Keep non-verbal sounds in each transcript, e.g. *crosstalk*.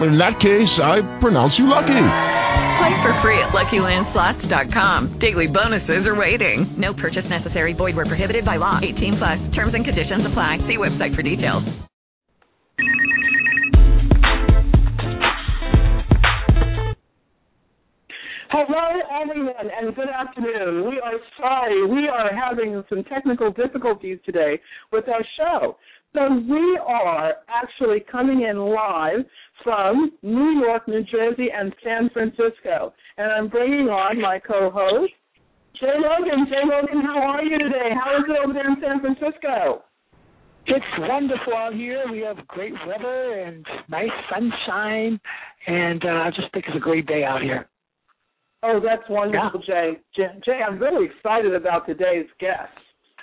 In that case, I pronounce you lucky. Play for free at LuckyLandSlots.com. Daily bonuses are waiting. No purchase necessary. Void where prohibited by law. 18 plus. Terms and conditions apply. See website for details. Hello, everyone, and good afternoon. We are sorry. We are having some technical difficulties today with our show. So we are actually coming in live from New York, New Jersey, and San Francisco. And I'm bringing on my co-host, Jay Logan. Jay Logan, how are you today? How is it over there in San Francisco? It's wonderful out here. We have great weather and nice sunshine, and uh, I just think it's a great day out here. Oh, that's wonderful, Yeah. Jay. Jay. Jay, I'm really excited about today's guest.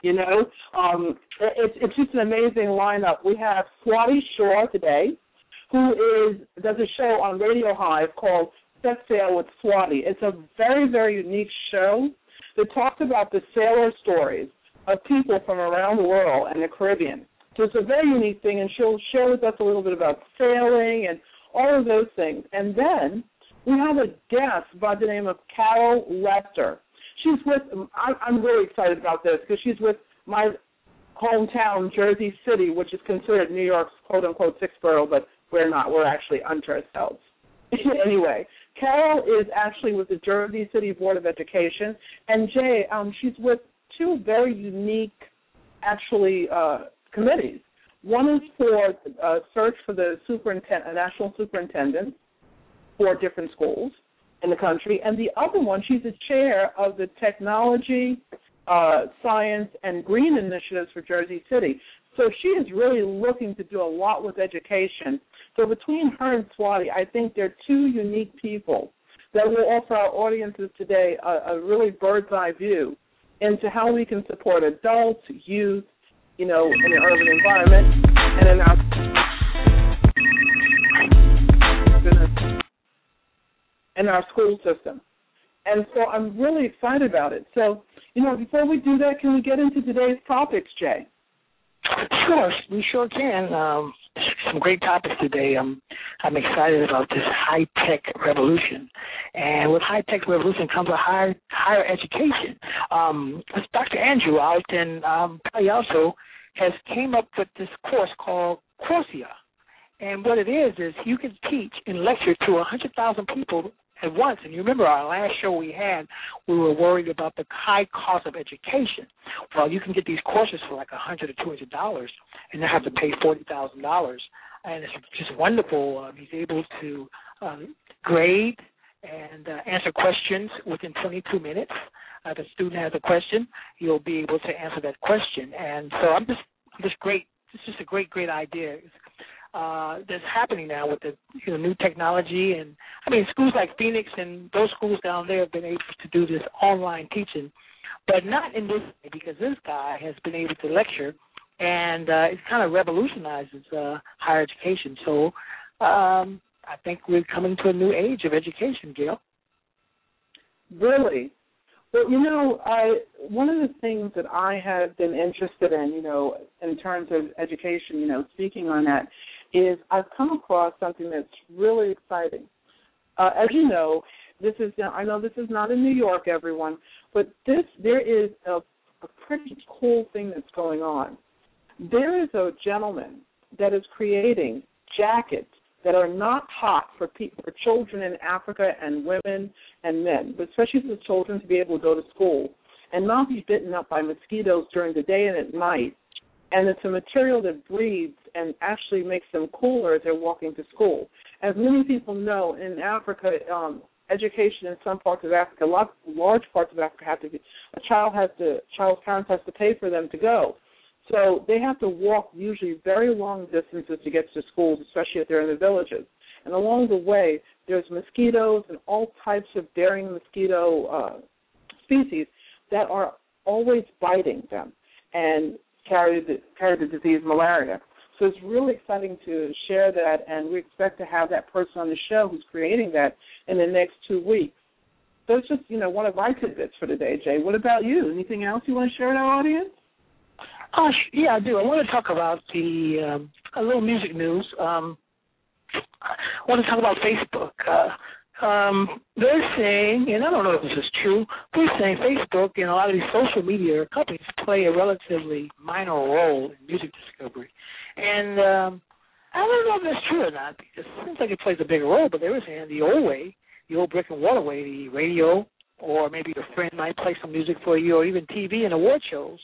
You know, um, it's it's just an amazing lineup. We have Swati Shah today, who is does a show on Radio Hive called Set Sail with Swati. It's a very very unique show that talks about the sailor stories of people from around the world and the Caribbean. So it's a very unique thing, and she'll share with us a little bit about sailing and all of those things. And then we have a guest by the name of Carol Lester. She's with, I'm, really excited about this because she's with my hometown, Jersey City, which is considered New York's quote unquote sixth borough, but we're not. We're actually unto ourselves. *laughs* anyway, Carol is actually with the Jersey City Board of Education, and Jay, um, she's with two very unique, actually, uh, committees. One is for uh, search for the superintendent, a national superintendent for different schools in the country, and the other one, she's the chair of the technology, uh, science, and green initiatives for Jersey City. So she is really looking to do a lot with education. So between her and Swati, I think they're two unique people that will offer our audiences today a, a really bird's eye view into how we can support adults, youth, you know, in an urban environment, and in our in our school system. And so I'm really excited about it. So, you know, before we do that, can we get into today's topics, Jay? Sure, we sure can. Um, some great topics today. Um, I'm excited about this high tech revolution, and with high tech revolution comes a higher higher education. Um, Dr. Andrew out in um, Palo has came up with this course called Coursera, and what it is is you can teach and lecture to a hundred thousand people at once. And you remember our last show we had, we were worried about the high cost of education. Well, you can get these courses for like a hundred or two hundred dollars, and not have to pay forty thousand dollars. And it's just wonderful. Um, he's able to um, grade and uh, answer questions within 22 minutes. Uh, if a student has a question, he'll be able to answer that question. And so I'm just, I'm just great. It's just a great, great idea. Uh, that's happening now with the you know new technology and I mean schools like Phoenix and those schools down there have been able to do this online teaching, but not in this way because this guy has been able to lecture and uh, it kind of revolutionizes uh, higher education. So um, I think we're coming to a new age of education, Gail. Really? Well, you know, I one of the things that I have been interested in, you know, in terms of education, you know, speaking on that, is I've come across something that's really exciting. Uh, as you know, this is I know this is not in New York, everyone, but this there is a, a pretty cool thing that's going on. There is a gentleman that is creating jackets that are not hot for people, for children in Africa and women and men, but especially for the children to be able to go to school and not be bitten up by mosquitoes during the day and at night. And it's a material that breathes and actually makes them cooler as they're walking to school. As many people know, in Africa, um, education in some parts of Africa, lot, large parts of Africa, have to be a child has to, child's parents has to pay for them to go. So they have to walk usually very long distances to get to schools, especially if they're in the villages. And along the way, there's mosquitoes and all types of daring mosquito uh, species that are always biting them and carry the carry the disease malaria. So it's really exciting to share that, and we expect to have that person on the show who's creating that in the next two weeks. So it's just, you know, one of my tidbits for today, Jay. What about you? Anything else you want to share with our audience? Uh, yeah, I do. I want to talk about the um, a little music news. Um, I want to talk about Facebook. Uh, um, they're saying, and I don't know if this is true, they're saying Facebook and a lot of these social media companies play a relatively minor role in music discovery. And um, I don't know if that's true or not because it seems like it plays a bigger role, but they were saying the old way, the old brick and mortar way, the radio, or maybe your friend might play some music for you, or even TV and award shows.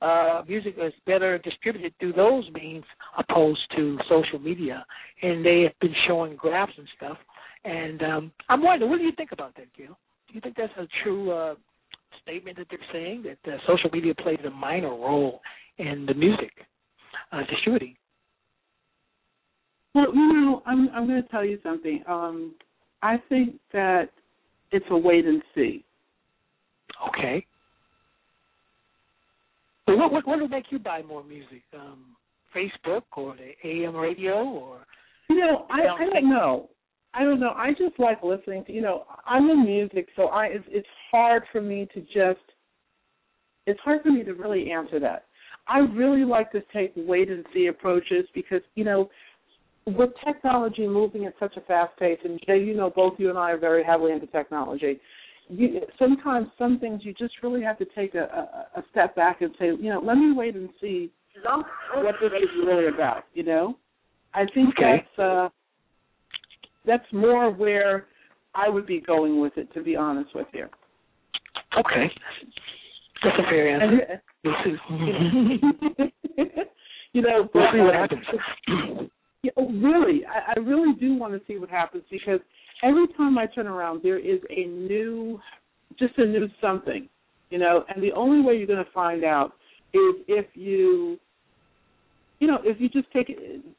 Uh, music is better distributed through those means opposed to social media, and they have been showing graphs and stuff. And um, I'm wondering, what do you think about that, Gil? Do you think that's a true uh, statement that they're saying that uh, social media plays a minor role in the music uh, distributing? Well, you know, I'm I'm going to tell you something. Um, I think that it's a wait and see. Okay. So what what what would make you buy more music? Um, Facebook or the AM radio or? You know, I I don't know. I don't know. I just like listening to. You know, I'm in music, so I it's, it's hard for me to just. It's hard for me to really answer that. I really like to take wait and see approaches because you know, with technology moving at such a fast pace, and Jay, you know, both you and I are very heavily into technology you, sometimes some things you just really have to take a, a, a step back and say, you know, let me wait and see what this is really about. You know, I think okay. that's uh, that's more where I would be going with it. To be honest with you. Okay, that's a fair answer. And, *laughs* *laughs* you know, we'll see what happens. Yeah, oh, really, I, I really do want to see what happens because every time I turn around, there is a new, just a new something, you know. And the only way you're going to find out is if you, you know, if you just take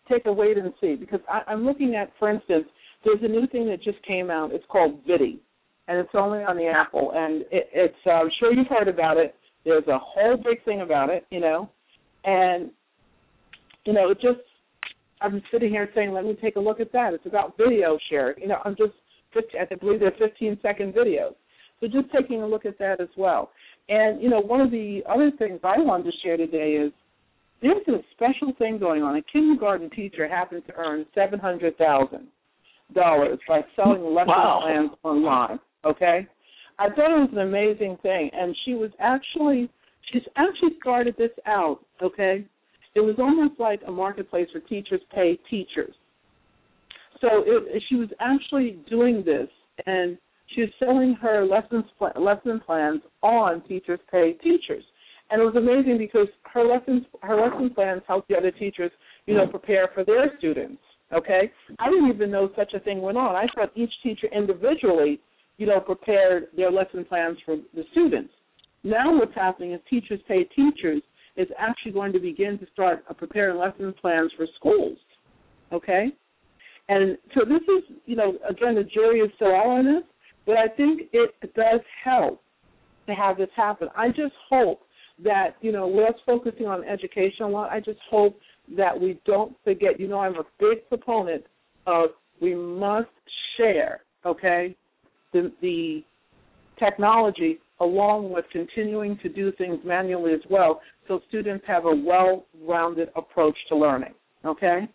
take a wait and see. Because I, I'm looking at, for instance, there's a new thing that just came out. It's called Viddy, and it's only on the Apple. And it, it's uh, I'm sure you've heard about it. There's a whole big thing about it, you know, and you know, it just I'm sitting here saying, let me take a look at that. It's about video sharing. You know, I'm just, I believe they're 15 second videos. So just taking a look at that as well. And, you know, one of the other things I wanted to share today is there's a special thing going on. A kindergarten teacher happened to earn $700,000 by selling *laughs* lesson wow. plans online. Okay? I thought it was an amazing thing. And she was actually, she's actually started this out, okay? it was almost like a marketplace for teachers pay teachers. So it, she was actually doing this, and she was selling her lessons lesson plans on teachers pay teachers, and it was amazing because her lessons her lesson plans helped the other teachers, you know, hmm. prepare for their students. Okay, I didn't even know such a thing went on. I thought each teacher individually, you know, prepared their lesson plans for the students. Now what's happening is teachers pay teachers is actually going to begin to start preparing lesson plans for schools. Okay? And so this is, you know, again, the jury is still out on this, but I think it does help to have this happen. I just hope that, you know, us focusing on education a lot, I just hope that we don't forget, you know, I'm a big proponent of we must share, okay, the, the technology along with continuing to do things manually as well so students have a well-rounded approach to learning. Okay?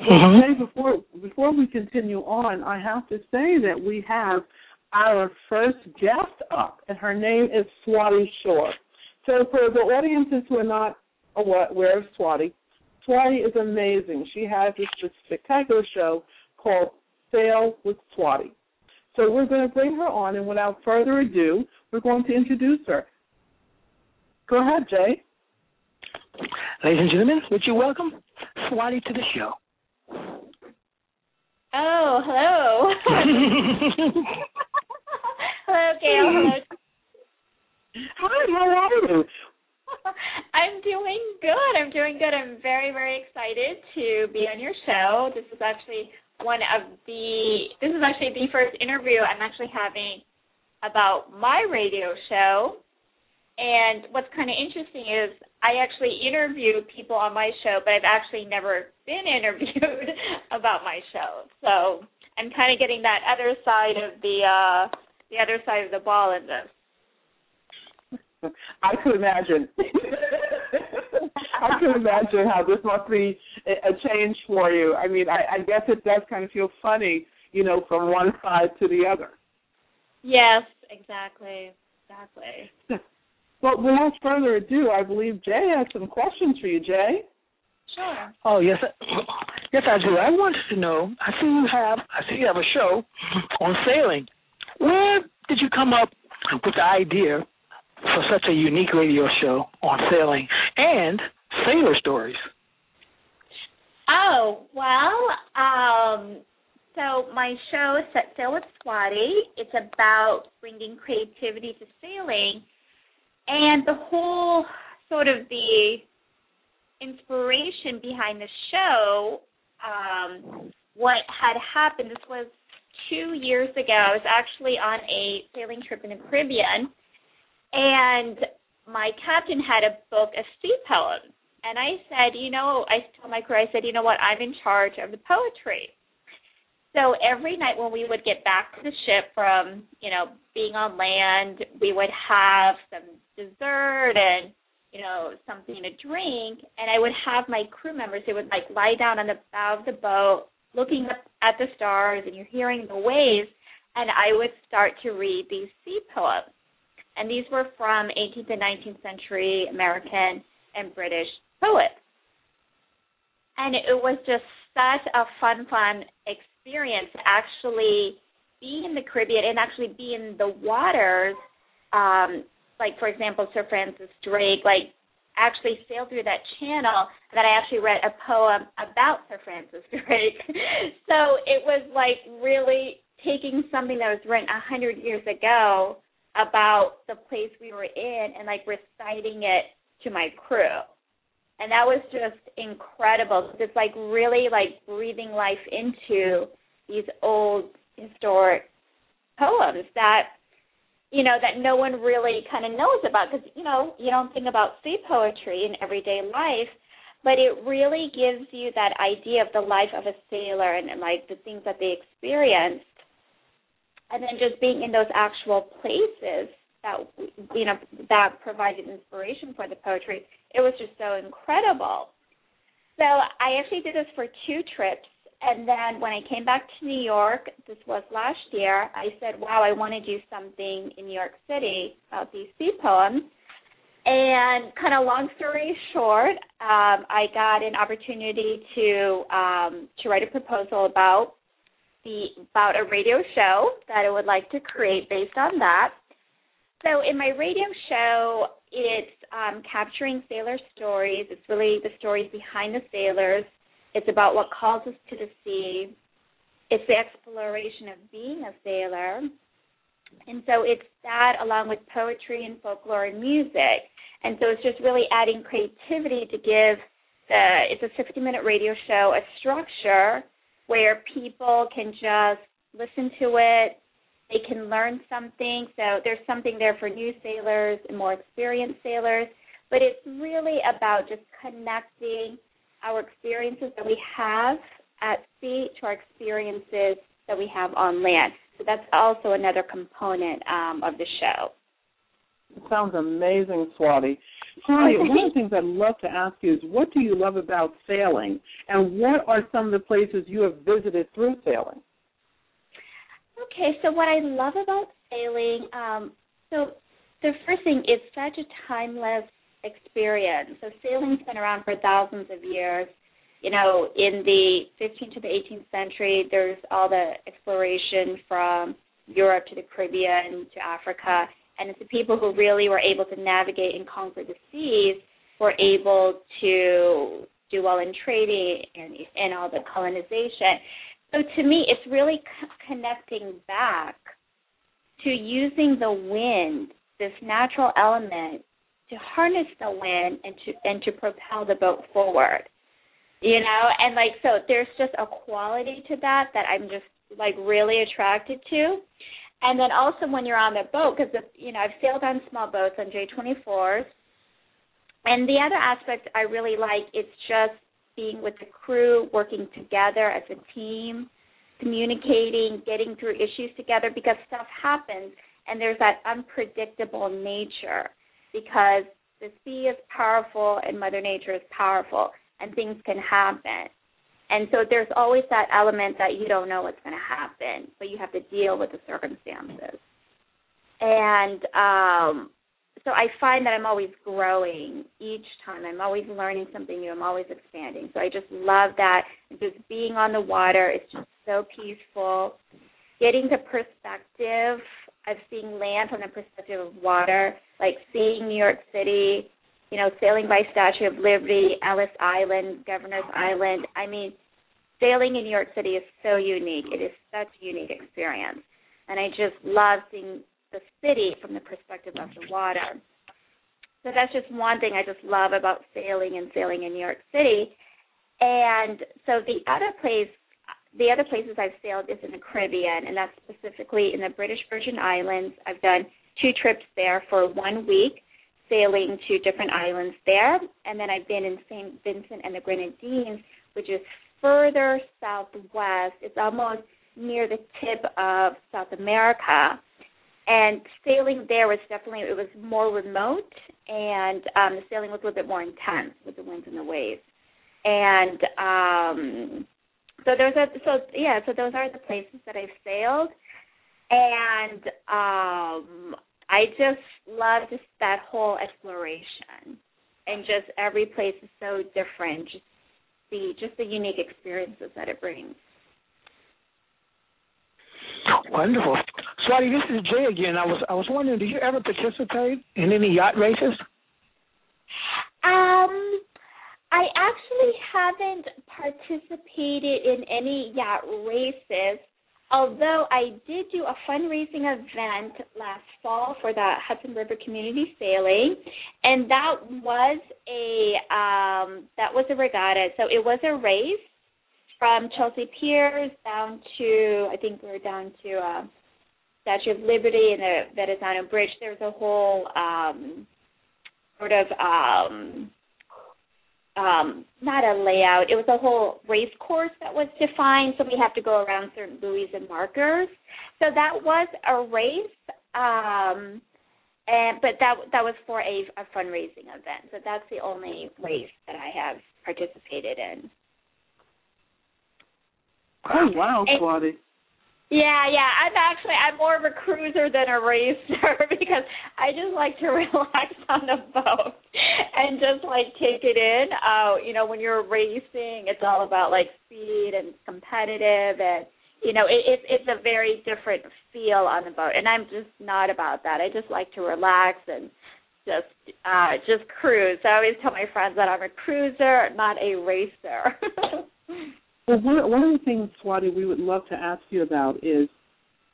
Mm-hmm. Well, before before we continue on, I have to say that we have our first guest up, and her name is Swati Shah. So for the audiences who are not aware of Swati, Swati is amazing. She has this spectacular show called Sail with Swati. So we're going to bring her on, and without further ado, we're going to introduce her. Go ahead, Jay. Ladies and gentlemen, would you welcome Swati to the show? Oh, hello. *laughs* *laughs* hello, Gail. Hello. Hi, how are you? *laughs* I'm doing good. I'm doing good. I'm very, very excited to be on your show. This is actually one of the this is actually the first interview I'm actually having about my radio show And what's kind of interesting is I actually interview people on my show, but I've actually never been *laughs* interviewed about my show. So I'm kind of getting that other side of the uh the other side of the ball in this. *laughs* I could imagine. *laughs* I can imagine how this must be a change for you. I mean, I, I guess it does kind of feel funny, you know, from one *laughs* side to the other. Yes, exactly, exactly. Well, without further ado, I believe Jay has some questions for you, Jay. Sure. Oh yes, *clears throat* yes I do. I wanted to know. I see you have. I see you have a show on sailing. Where did you come up with the idea for such a unique radio show on sailing and sailor stories? Oh well, um, so my show Set Sail with Swati. It's about bringing creativity to sailing, and the whole sort of the inspiration behind the show. Um, what had happened? This was two years ago. I was actually on a sailing trip in the Caribbean, and my captain had a book of sea poems. And I said, you know, I told my crew, I said, you know what, I'm in charge of the poetry. So every night when we would get back to the ship from, you know, being on land, we would have some dessert and, you know, something to drink. And I would have my crew members, they would like lie down on the bow of the boat, looking up at the stars, and you're hearing the waves. And I would start to read these sea poems. And these were from 18th and 19th century American and British poets. And it was just such a fun, fun experience to actually be in the Caribbean and actually be in the waters. Um, like, for example, Sir Francis Drake, like, actually sailed through that channel that I actually read a poem about Sir Francis *laughs* Drake. so it was like really taking something that was written a hundred years ago about the place we were in and like reciting it to my crew. And that was just incredible. It's like really like breathing life into these old historic poems that you know that no one really kind of knows about. Because you know you don't think about sea poetry in everyday life but it really gives you that idea of the life of a sailor and, and like the things that they experienced and then just being in those actual places that you know that provided inspiration for the poetry it was just so incredible. So i actually did this for two trips and then when i came back to new york this was last year i said wow i want to do something in new york city about these sea poems. And kind of long story short um, i got an opportunity to um, to write a proposal about the about a radio show that I would like to create based on that. So in my radio show, it's um, capturing sailor stories. It's really the stories behind the sailors. It's about what calls us to the sea. It's the exploration of being a sailor. And so it's that along with poetry and folklore and music. And so it's just really adding creativity to give the it's a 60 minute radio show a structure where people can just listen to it, they can learn something. So there's something there for new sailors and more experienced sailors. But it's really about just connecting our experiences that we have at sea to our experiences that we have on land. So that's also another component um, of the show. It sounds amazing, Swati. Swati, one of the things I'd love to ask you is what do you love about sailing, and what are some of the places you have visited through sailing? Okay, so what I love about sailing, um, so the first thing is such a timeless experience. So sailing's been around for thousands of years. You know, in the 15th to the 18th century, there's all the exploration from Europe to the Caribbean to Africa, and it's the people who really were able to navigate and conquer the seas were able to do well in trading and, and all the colonization. So to me, it's really connecting back to using the wind, this natural element, to harness the wind and to and to propel the boat forward. You know, and like so, there's just a quality to that that I'm just like really attracted to. And then also when you're on the boat, because you know I've sailed on small boats on J24s, and the other aspect I really like is just being with the crew, working together as a team, communicating, getting through issues together because stuff happens and there's that unpredictable nature because the sea is powerful and Mother Nature is powerful and things can happen. And so there's always that element that you don't know what's going to happen, but you have to deal with the circumstances. And um, so I find that I'm always growing each time. I'm always learning something new. I'm always expanding. So I just love that. Just being on the water is just so peaceful. Getting the perspective of seeing land from the perspective of water, like seeing New York City, you know, sailing by Statue of Liberty, Ellis Island, Governor's Island. I mean, sailing in New York City is so unique. It is such a unique experience. And I just love seeing the city from the perspective of the water. So that's just one thing I just love about sailing and sailing in New York City. And so the other place, the other places I've sailed is in the Caribbean, and that's specifically in the British Virgin Islands. I've done two trips there for one week, sailing to different islands there, and then I've been in St. Vincent and the Grenadines, which is further southwest. It's almost near the tip of South America. And sailing there was definitely it was more remote and um the sailing was a little bit more intense with the winds and the waves. And um so there's a so yeah so those are the places that i've sailed. And um i just love just that whole exploration. And just every place is so different just the just the unique experiences that it brings Wonderful. Swati, this is Jay again. I was I was wondering, did you ever participate in any yacht races? Um, I actually haven't participated in any yacht races, although I did do a fundraising event last fall for the Hudson River Community Sailing, and that was a um, that was a regatta. So it was a race from Chelsea Piers down to I think we are down to uh, Statue of Liberty and the Verrazano Bridge. There was a whole um, sort of um, um, not a layout. It was a whole race course that was defined, so we have to go around certain buoys and markers. So that was a race, um, and but that that was for a, a fundraising event. So that's the only race that I have participated in. Oh wow, Swati. Yeah, yeah. I'm actually I'm more of a cruiser than a racer *laughs* because I just like to *laughs* relax on the boat and just like take it in. Uh, you know, when you're racing, it's all about like speed and competitive and you know, it, it it's a very different feel on the boat and I'm just not about that. I just like to relax and just uh just cruise. I always tell my friends that I'm a cruiser, not a racer. *laughs* Well, one, one of the things, Swati, we would love to ask you about is,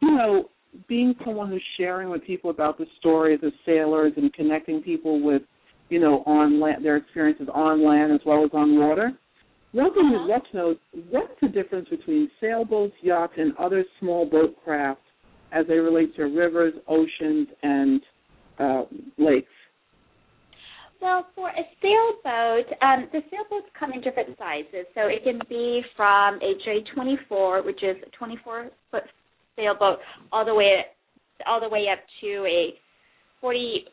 you know, being someone who's sharing with people about the stories of sailors and connecting people with, you know, on land, their experiences on land as well as on water. One thing we'd love to know what's the difference between sailboats, yachts, and other small boat craft as they relate to rivers, oceans, and uh, lakes? Well, for a sailboat, um, the sailboats come in different sizes. So it can be from a J24, which is a 24 foot sailboat, all the way all the way up to a 40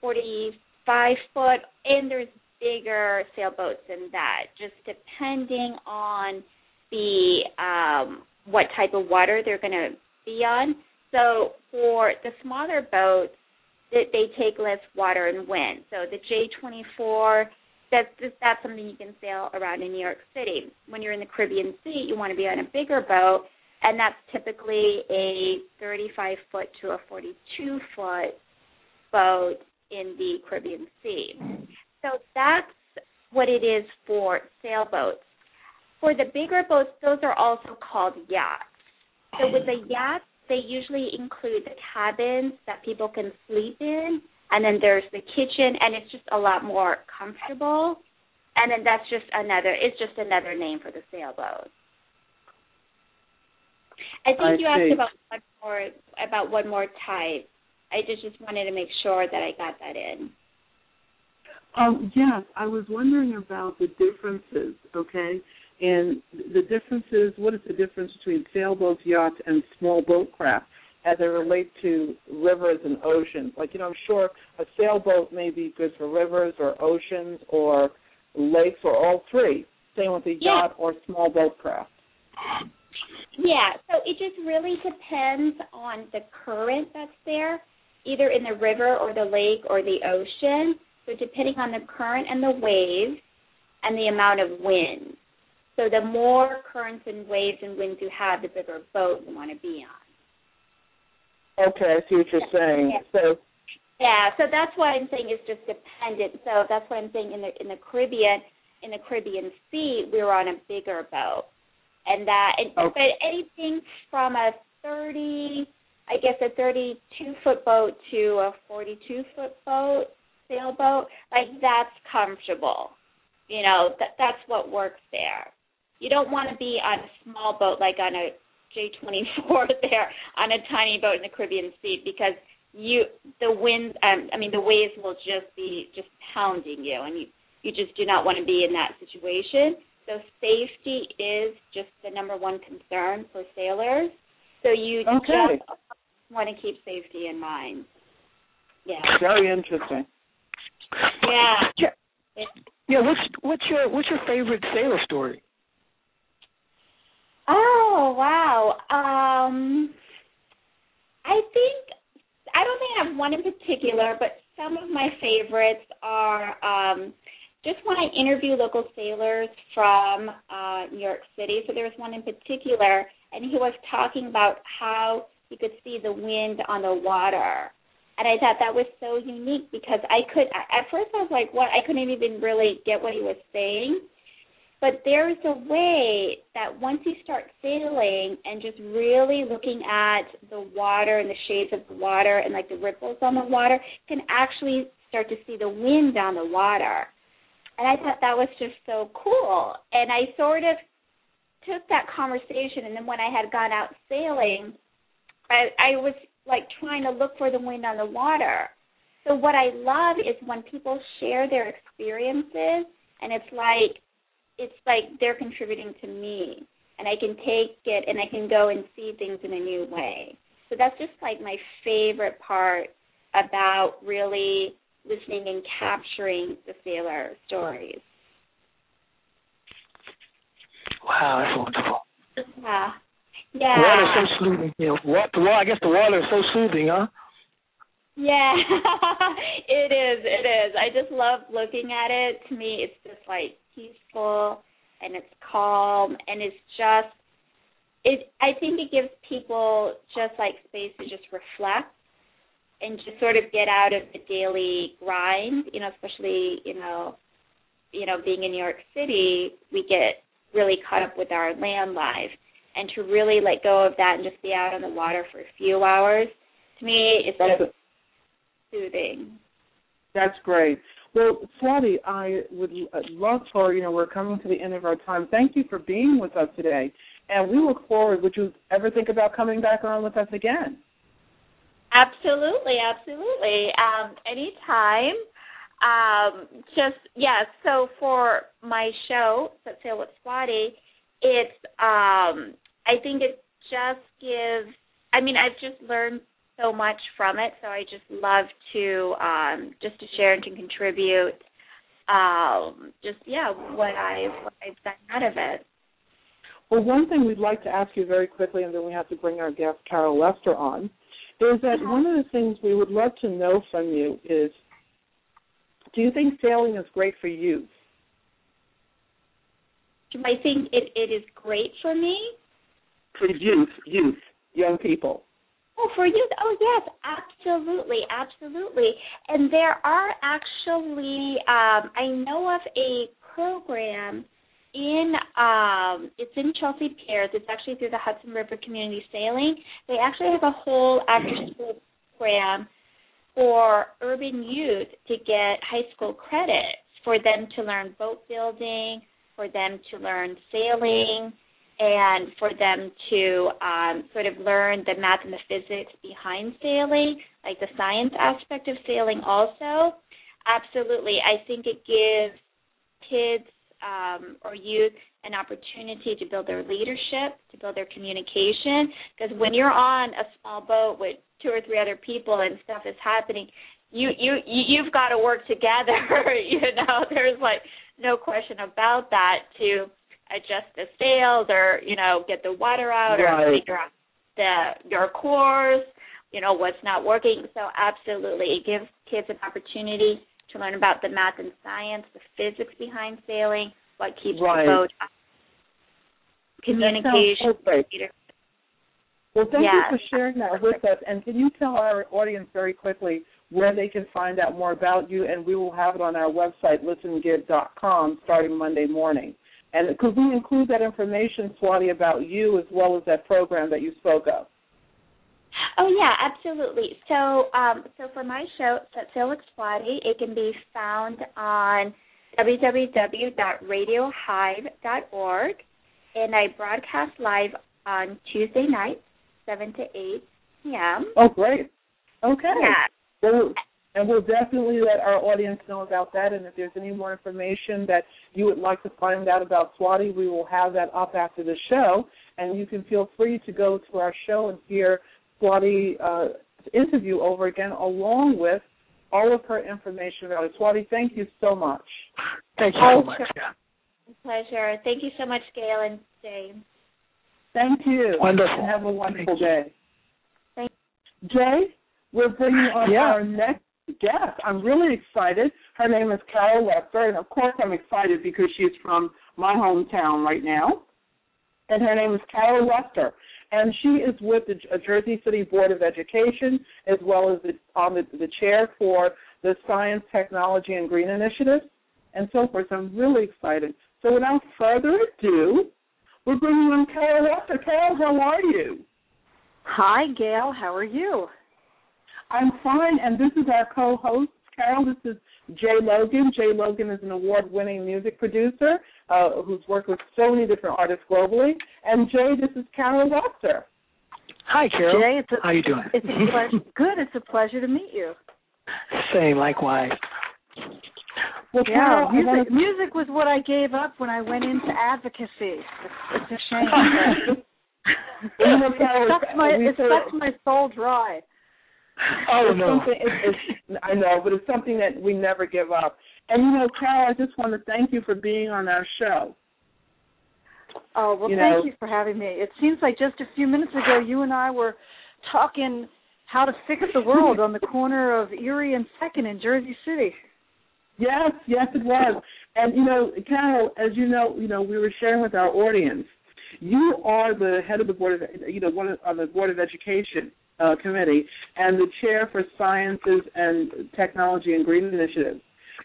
45 foot, and there's bigger sailboats than that, just depending on the um, what type of water they're going to be on. So for the smaller boats, that they take less water and wind. So the J24, that's that's something you can sail around in New York City. When you're in the Caribbean Sea, you want to be on a bigger boat, and that's typically a 35 foot to a 42 foot boat in the Caribbean Sea. So that's what it is for sailboats. For the bigger boats, those are also called yachts. So with the yachts, they usually include the cabins that people can sleep in, and then there's the kitchen, and it's just a lot more comfortable. And then that's just another. It's just another name for the sailboat. I think I you see. asked about one more about one more type. I just just wanted to make sure that I got that in. Um, yes, I was wondering about the differences, okay? And the differences, what is the difference between sailboats, yachts, and small boat craft as they relate to rivers and oceans? Like, you know, I'm sure a sailboat may be good for rivers or oceans or lakes or all three. Same with a Yeah. yacht or small boat craft. Yeah, so it just really depends on the current that's there, either in the river or the lake or the ocean. So depending on the current and the waves and the amount of wind. So the more currents and waves and winds you have, the bigger boat you want to be on. Okay, I see what you're saying. Yeah. So, Yeah, so that's what I'm saying is just dependent. So that's what I'm saying in the in the Caribbean, in the Caribbean Sea, we were on a bigger boat, and that. And, Okay. But anything from a 30, I guess a 32 foot boat to a 42 foot boat, sailboat, like that's comfortable. You know, that that's what works there. You don't want to be on a small boat like on a J24 *laughs* there on a tiny boat in the Caribbean Sea because you the wind um I mean the waves will just be just pounding you and you you just do not want to be in that situation. So safety is just the number one concern for sailors. So you Okay. just want to keep safety in mind. Yeah. very interesting. Yeah. Yeah. Yeah, what's what's your what's your favorite sailor story? Oh wow. Um I think I don't think I have one in particular, but some of my favorites are um just when I interview local sailors from uh New York City. So there was one in particular and he was talking about how he could see the wind on the water. And I thought that was so unique because I could at first I was like, what I couldn't even really get what he was saying. But there is a way that once you start sailing and just really looking at the water and the shades of the water and like the ripples on the water, you can actually start to see the wind on the water. And I thought that was just so cool. And I sort of took that conversation and then when I had gone out sailing, I, I was like trying to look for the wind on the water. So what I love is when people share their experiences and it's like it's like they're contributing to me and I can take it and I can go and see things in a new way. So that's just like my favorite part about really listening and capturing the sailor stories. Wow, that's wonderful. Yeah. The water is so soothing. What the water, I guess the water is so soothing, huh? Yeah, *laughs* it is. It is. I just love looking at it. To me, it's just like peaceful and it's calm and it's just. It. I think it gives people just like space to just reflect and just sort of get out of the daily grind. You know, especially you know, you know, being in New York City, we get really caught up with our land life, and to really let go of that and just be out on the water for a few hours. To me, it's That's just soothing. That's great. Well, Swati, I would uh, love for, you know, we're coming to the end of our time. Thank you for being with us today. And we look forward. Would you ever think about coming back on with us again? Absolutely, absolutely. Um, anytime. Um, just yeah. So for my show, Set Sail with Swati, it's um, I think it just gives. I mean, I've just learned so much from it, so I just love to um, just to share and to contribute. Um, just yeah, what I've what I've done out of it. Well, one thing we'd like to ask you very quickly, and then we have to bring our guest Carol Lester on, is that one of the things we would love to know from you is, do you think sailing is great for youth? Do I think it, it is great for me? For youth, youth, young people. Oh, for youth. Oh, yes, absolutely, absolutely. And there are actually, um, I know of a program in, um, it's in Chelsea Piers. It's actually through the Hudson River Community Sailing. They actually have a whole after-school program for urban youth to get high school credits for them to learn boat building, for them to learn sailing, and for them to um, sort of learn the math and the physics behind sailing, like the science aspect of sailing also. Absolutely. I think it gives kids um, or youth an opportunity to build their leadership, to build their communication. Because when you're on a small boat with two or three other people and stuff is happening, you you you've got to work together. *laughs* you know, there's like no question about that to adjust the sails or you know get the water out right. or figure out the your course. You know what's not working. So absolutely, it gives kids an opportunity to learn about the math and science, the physics behind sailing, what keeps right. the boat up. Communication. Well, thank yes. you for sharing that with us. And can you tell our audience very quickly where they can find out more about you? And we will have it on our website, listengive.com, starting Monday morning. And could we include that information, Swati, about you as well as that program that you spoke of? Oh yeah, absolutely. So, um, so for my show, with Swati, it can be found on www.radiohive.org, and I broadcast live on Tuesday nights, seven to eight p.m. Oh, great. Okay. Yeah. Well, and we'll definitely let our audience know about that. And if there's any more information that you would like to find out about Swati, we will have that up after the show. And you can feel free to go to our show and hear Swati's uh, interview over again, along with all of her information about it. Swati, thank you so much. Thank you so much. sure. Pleasure. Thank you so much, Gail and James. Thank you. Wonderful. And have a wonderful Thank day. Thank Jay, we're bringing on Yeah. our next guest. I'm really excited. Her name is Carol Lester, and of course I'm excited because she's from my hometown right now. And her name is Carol Lester, and she is with the Jersey City Board of Education as well as the, on the, the chair for the Science, Technology, and Green Initiative, and so forth. So I'm really excited. So without further ado, we're bringing on Carol Lester. Carol, how are you? Hi, Gail. How are you? I'm fine, and this is our co-host, Carol. This is Jay Logan. Jay Logan is an award-winning music producer uh, who's worked with so many different artists globally. And Jay, this is Carol Lester. Hi, Carol. Jay, it's a, How are you doing? It's a pleasure. *laughs* Good. It's a pleasure to meet you. Same, likewise. Well, Yeah, Carol, music, wanna- music was what I gave up when I went into advocacy. It's, it's a *laughs* shame. You know, it sucked my it sort sucked my soul dry. Oh it's no. something, it's, it's, I know, but it's something that we never give up. And you know, Carol, I just want to thank you for being on our show. Oh well, You thank know- you for having me. It seems like just a few minutes ago, you and I were talking how to fix the world on the corner of Erie and Second in Jersey City. Yes, yes, it was. And you know, Carol, as you know, you know, we were sharing with our audience. You are the head of the board of, you know, one of, on the board of education uh, committee and the chair for sciences and technology and green initiatives,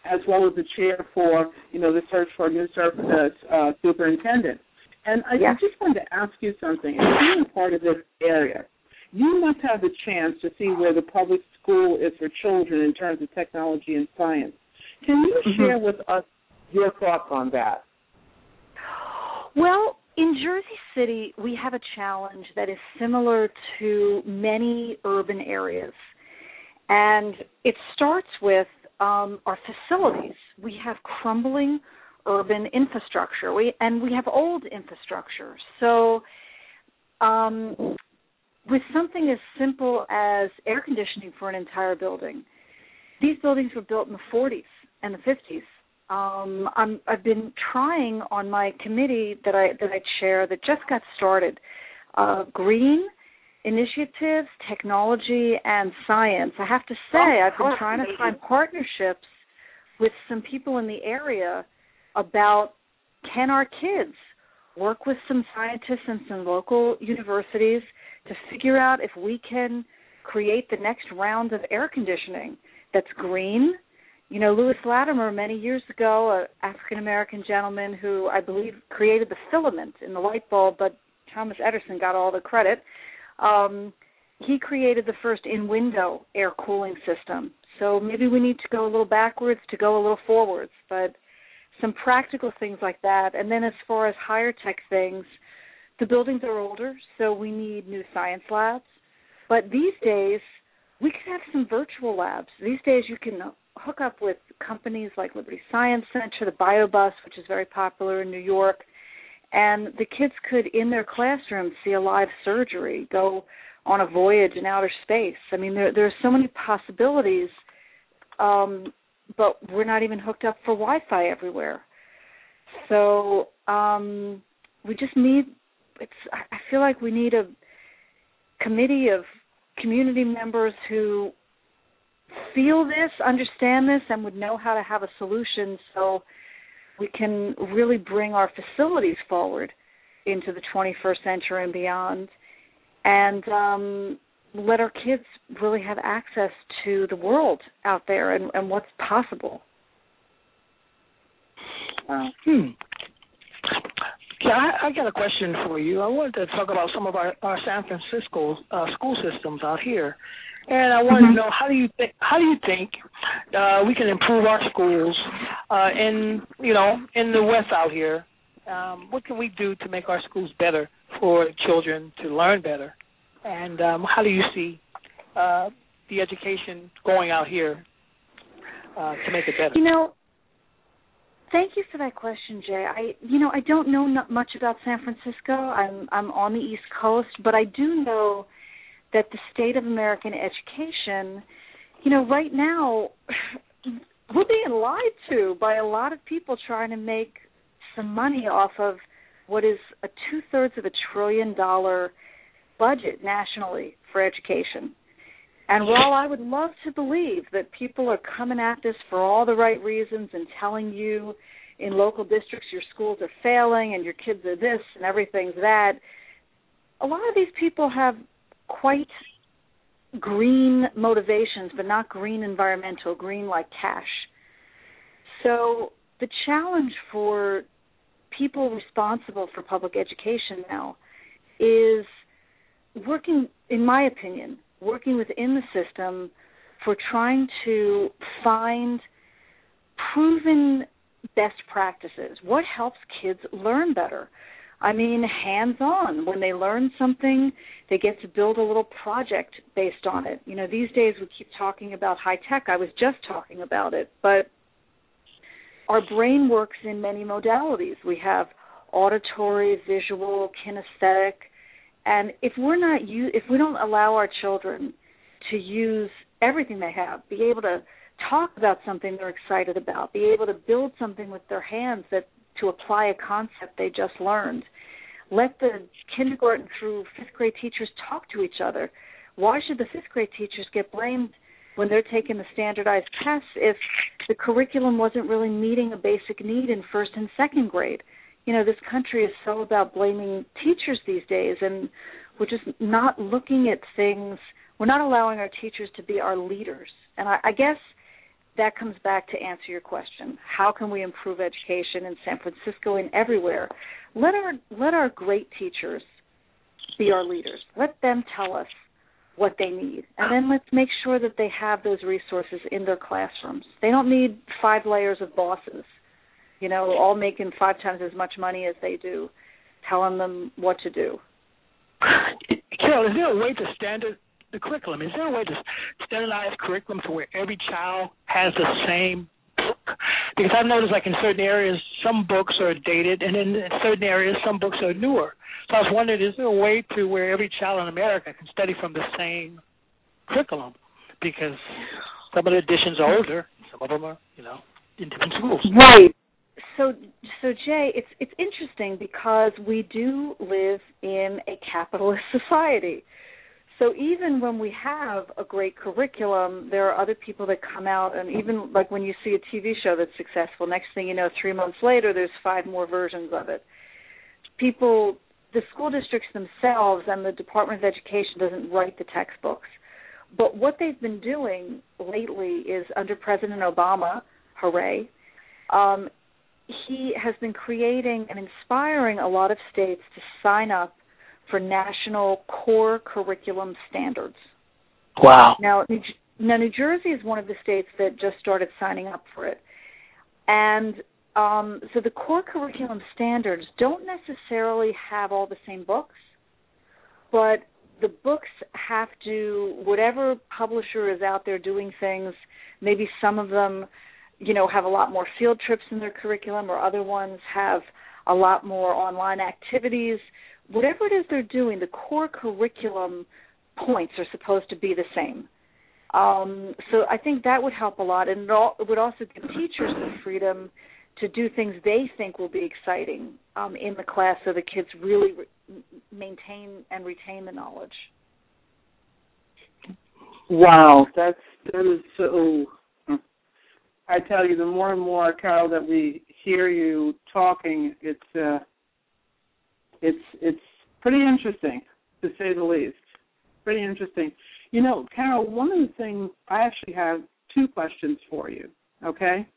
as well as the chair for, you know, the search for a new sur- uh, uh, superintendent. And I, Yes. just wanted to ask you something. As being part of this area, you must have the chance to see where the public school is for children in terms of technology and science. Can you Mhm. share with us your thoughts on that? Well, in Jersey City, we have a challenge that is similar to many urban areas. And it starts with um, our facilities. We have crumbling urban infrastructure, we, and we have old infrastructure. So, um, with something as simple as air conditioning for an entire building, these buildings were built in the 40s and the 50s um, I'm, I've been trying on my committee that I that I chair that just got started. Uh, green initiatives, technology, and science. I have to say, I've been trying to find partnerships with some people in the area about can our kids work with some scientists and some local universities to figure out if we can create the next round of air conditioning that's green you know, Lewis Latimer, many years ago, an African American gentleman who I believe created the filament in the light bulb, but Thomas Edison got all the credit. Um, he created the first in window air cooling system. So maybe we need to go a little backwards to go a little forwards, but some practical things like that. And then as far as higher tech things, the buildings are older, so we need new science labs. But these days, we could have some virtual labs. These days, you can hook up with companies like Liberty Science Center, the BioBus, which is very popular in New York, and the kids could, in their classroom, see a live surgery, go on a voyage in outer space. I mean, there there are so many possibilities, um, but we're not even hooked up for Wi-Fi everywhere. So um, we just need. It's. I feel like we need a committee of community members who feel this, understand this, and would know how to have a solution so we can really bring our facilities forward into the 21st century and beyond, and um, let our kids really have access to the world out there and, and what's possible. Uh, hmm. Yeah, I, I got a question for you. I wanted to talk about some of our, our San Francisco uh, school systems out here, and I wanted mm-hmm. to know how do you think how do you think uh, we can improve our schools uh, in you know in the West out here? Um, what can we do to make our schools better for children to learn better? And um, how do you see uh, the education going out here uh, to make it better? You know, Thank you for that question, Jay. I, you know, I don't know much about San Francisco. I'm I'm on the East Coast, but I do know that the state of American education, you know, right now *sighs* we're being lied to by a lot of people trying to make some money off of what is a two thirds of a trillion dollar budget nationally for education. And while I would love to believe that people are coming at this for all the right reasons and telling you in local districts your schools are failing and your kids are this and everything's that, a lot of these people have quite green motivations, but not green environmental, green like cash. So the challenge for people responsible for public education now is working, in my opinion, working within the system for trying to find proven best practices. What helps kids learn better? I mean, hands on. When they learn something, they get to build a little project based on it. You know, these days we keep talking about high tech. I was just talking about it, but our brain works in many modalities. We have auditory, visual, kinesthetic, and if we're not if we don't allow our children to use everything they have, be able to talk about something they're excited about, be able to build something with their hands that to apply a concept they just learned. Let the kindergarten through fifth grade teachers talk to each other. Why should the fifth grade teachers get blamed when they're taking the standardized tests if the curriculum wasn't really meeting a basic need in first and second grade? You know this country is so about blaming teachers these days and we're just not looking at things we're not allowing our teachers to be our leaders. And I, I guess that comes back to answer your question how can we improve education in san francisco and everywhere? Let our let our great teachers be our leaders. Let them tell us what they need. And then let's make sure that they have those resources in their classrooms. They don't need five layers of bosses you know, all making five times as much money as they do, telling them what to do. *laughs* Carol, is there a way to standard the curriculum? Is there a way to standardize curriculum to where every child has the same book? Because I've noticed, like in certain areas, some books are dated, and in certain areas, some books are newer. So I was wondering, is there a way to where every child in America can study from the same curriculum? Because some of the editions are older, some of them are, you know, in different schools. Right so so Jay, it's it's interesting because we do live in a capitalist *laughs* society. So even when we have a great curriculum, there are other people that come out and even like when you see a TV show that's successful, next thing you know, 3 months later there's five more versions of it. People the school districts themselves and the Department of Education doesn't write the textbooks. But what they've been doing lately is under President Obama, hooray, um, he has been creating and inspiring a lot of states to sign up for national core curriculum standards. Wow. Now, now New Jersey is one of the states that just started signing up for it. And um, so the core curriculum standards don't necessarily have all the same books, but the books have to whatever publisher is out there doing things. Maybe some of them, you know, have a lot more field trips in their curriculum, or other ones have a lot more online activities. Whatever it is they're doing, the core curriculum points are supposed to be the same. Um, so I think that would help a lot, and it, all, it would also give teachers the freedom to do things they think will be exciting um, in the class, so the kids really re- maintain and retain the knowledge. Wow, that's that is so. I tell you, the more and more, Carol, that we hear you talking, it's uh, it's it's pretty interesting to say the least. Pretty interesting. You know, Carol, one of the things I actually have two questions for you. Okay,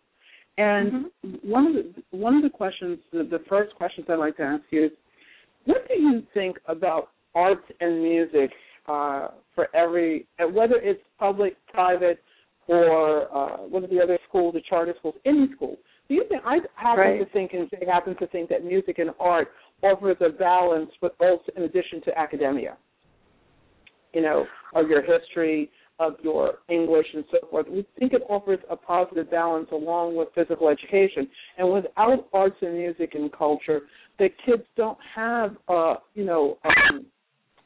and mm-hmm. one of the one of the questions, the, the first questions I'd like to ask you is, what do you think about arts and music uh, for every, whether it's public, private, or uh, one of the other schools, the charter schools, any school? Do you think I happen right. to think and Jay happen to think that music and art offers a balance, but also in addition to academia, you know, of your history, of your English and so forth. We think it offers a positive balance along with physical education. And without arts and music and culture, the kids don't have, uh, you know, um,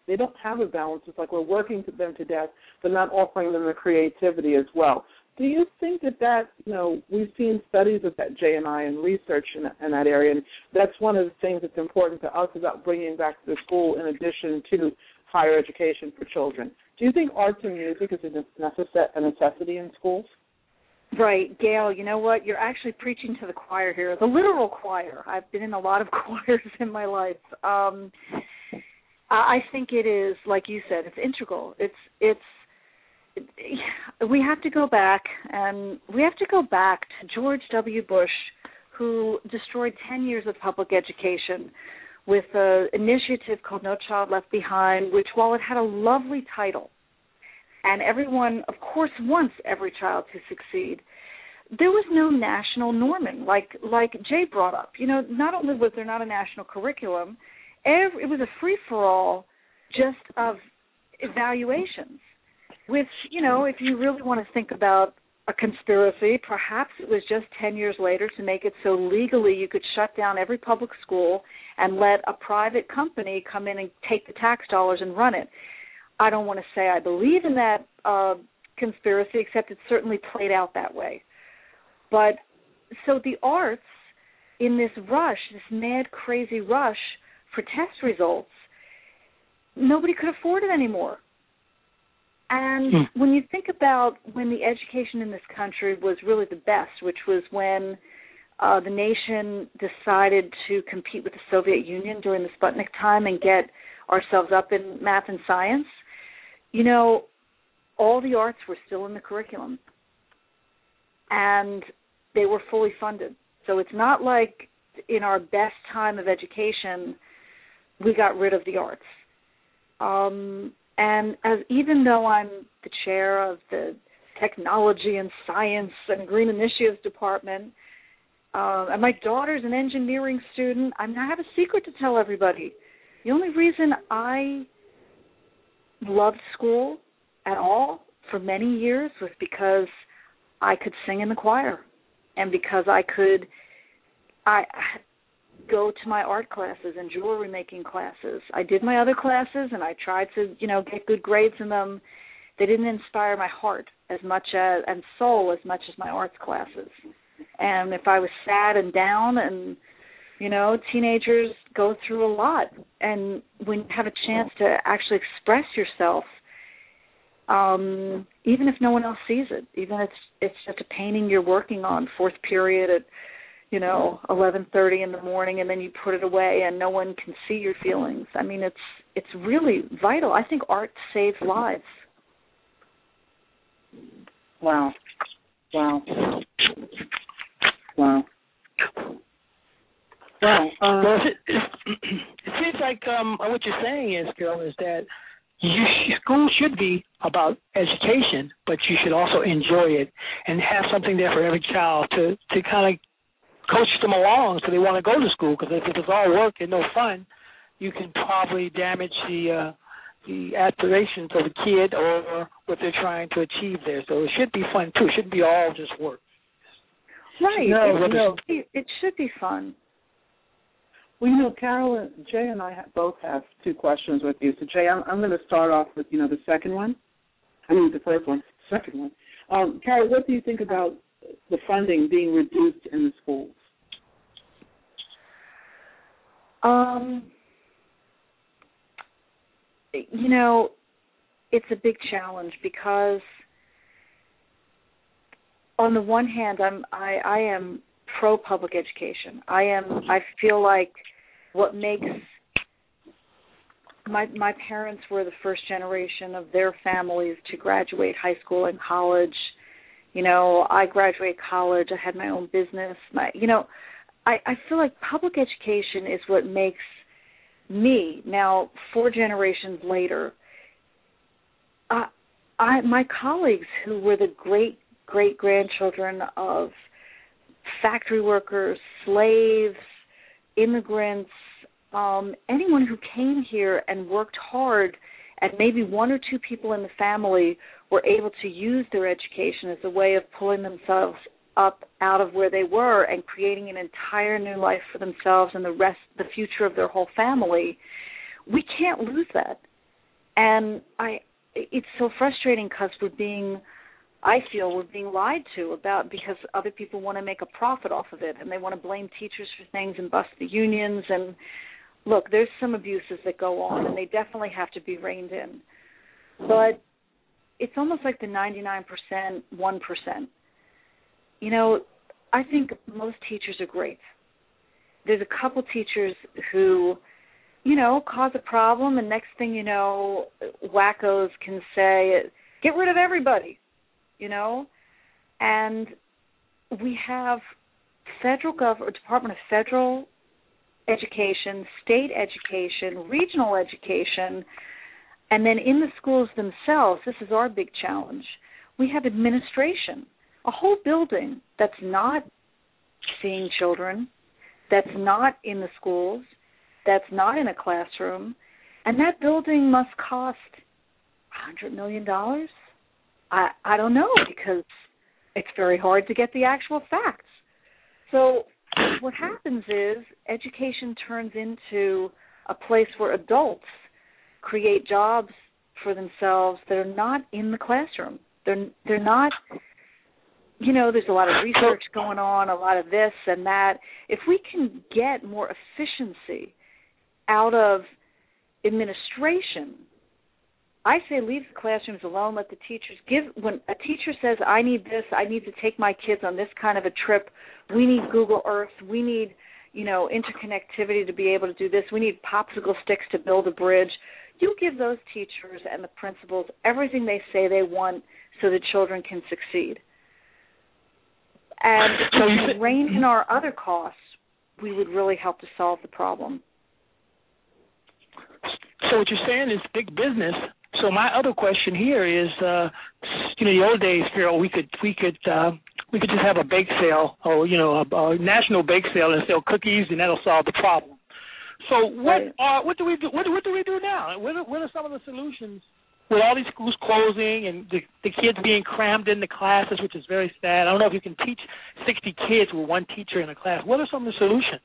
they don't have a balance. It's like we're working them to death, but not offering them the creativity as well. Do you think that that, you know, we've seen studies of that, Jay and I, and research in, in that area, and that's one of the things that's important to us about bringing back the school in addition to higher education for children. Do you think arts and music is a necessity in schools? Right, Gail, you know what? You're actually preaching to the choir here, the literal choir. I've been in a lot of *laughs* choirs in my life. Um I think it is like you said, it's integral. It's it's we have to go back and we have to go back to George W. Bush who destroyed 10 years of public education with an initiative called No Child Left Behind, which, while it had a lovely title, and everyone, of course, wants every child to succeed, there was no national norming, like like Jay brought up. You know, not only was there not a national curriculum, every, it was a free for all, just of evaluations. With you know, if you really want to think about a conspiracy. Perhaps it was just 10 years later to make it so legally you could shut down every public school and let a private company come in and take the tax dollars and run it. I don't want to say I believe in that uh, conspiracy, except it certainly played out that way. But so the arts, in this rush, this mad, crazy rush for test results, nobody could afford it anymore. And hmm. when you think about when the education in this country was really the best, which was when uh, the nation decided to compete with the Soviet Union during the Sputnik time and get ourselves up in math and science, you know, all the arts were still in the curriculum. And they were fully funded. So it's not like in our best time of education we got rid of the arts. Um, and as even though I'm the chair of the technology and science and green initiatives department, uh, and my daughter's an engineering student, I, I have a secret to tell everybody. The only reason I loved school at all for many years was because I could sing in the choir and because I could I go to my art classes and jewelry making classes. I did my other classes and I tried to, you know, get good grades in them. They didn't inspire my heart as much as and soul as much as my arts classes. And if I was sad and down and you know, teenagers go through a lot and when you have a chance to actually express yourself um even if no one else sees it, even if it's it's just a painting you're working on fourth period at you know, eleven thirty in the morning, and then you put it away, and no one can see your feelings. I mean, it's it's really vital. I think art saves lives. Wow, wow, wow. Wow. Uh, well, it, it seems like um, what you're saying is, Carol, is that you, school should be about education, but you should also enjoy it and have something there for every child to to kind of coach them along so they want to go to school. Because if it's all work and no fun, you can probably damage the uh, the aspirations of the kid or what they're trying to achieve there. So it should be fun too. It shouldn't be all just work. Right. No, it, no. Should be, it should be fun. Well, you know, Carol, Jay, and I ha- both have two questions with you. So, Jay, I'm, I'm going to start off with you know the second one. I mean, the first one, second one. Um, Carol, what do you think about the funding being reduced in the schools? Um, you know, it's a big challenge because on the one hand, I'm I, I am pro public education. I am I feel like what makes my my parents were the first generation of their families to graduate high school and college. You know, I graduated college, I had my own business. My you know, I, I feel like public education is what makes me now four generations later I, I my colleagues who were the great great grandchildren of factory workers, slaves, immigrants, um, anyone who came here and worked hard, and maybe one or two people in the family were able to use their education as a way of pulling themselves up out of where they were and creating an entire new life for themselves and the rest the future of their whole family we can't lose that and i it's so frustrating because we're being I feel we're being lied to about because other people want to make a profit off of it and they want to blame teachers for things and bust the unions and look, there's some abuses that go on and they definitely have to be reined in. But it's almost like the 99% 1%. You know, I think most teachers are great. There's a couple teachers who you know, cause a problem, and next thing you know, wackos can say, "Get rid of everybody," you know, and we have federal government, Department of Federal Education, state education, regional education, and then in the schools themselves. This is our big challenge. We have administration, a whole building that's not seeing children, that's not in the schools that's not in a classroom, and that building must cost a hundred million dollars. I I don't know because it's very hard to get the actual facts. So what happens is education turns into a place where adults create jobs for themselves that are not in the classroom. They're they're not you know, there's a lot of research going on, a lot of this and that. If we can get more efficiency out of administration, I say leave the classrooms alone. Let the teachers give. When a teacher says, "I need this. I need to take my kids on this kind of a trip. We need Google Earth. We need, you know, interconnectivity to be able to do this. We need popsicle sticks to build a bridge." You give those teachers and the principals everything they say they want, so the children can succeed. And if we rein in our other costs, we would really help to solve the problem. So what you're saying is big business. So my other question here is, uh, you know, the old days, Carol, we could we could uh, we could just have a bake sale or you know a, a national bake sale and sell cookies, and that'll solve the problem. So what Right. are what do we do? What, do- what do we do now? What are, what are some of the solutions with all these schools closing and the, the kids being crammed into classes, which is very sad. I don't know if you can teach 60 kids with one teacher in a class. What are some of the solutions?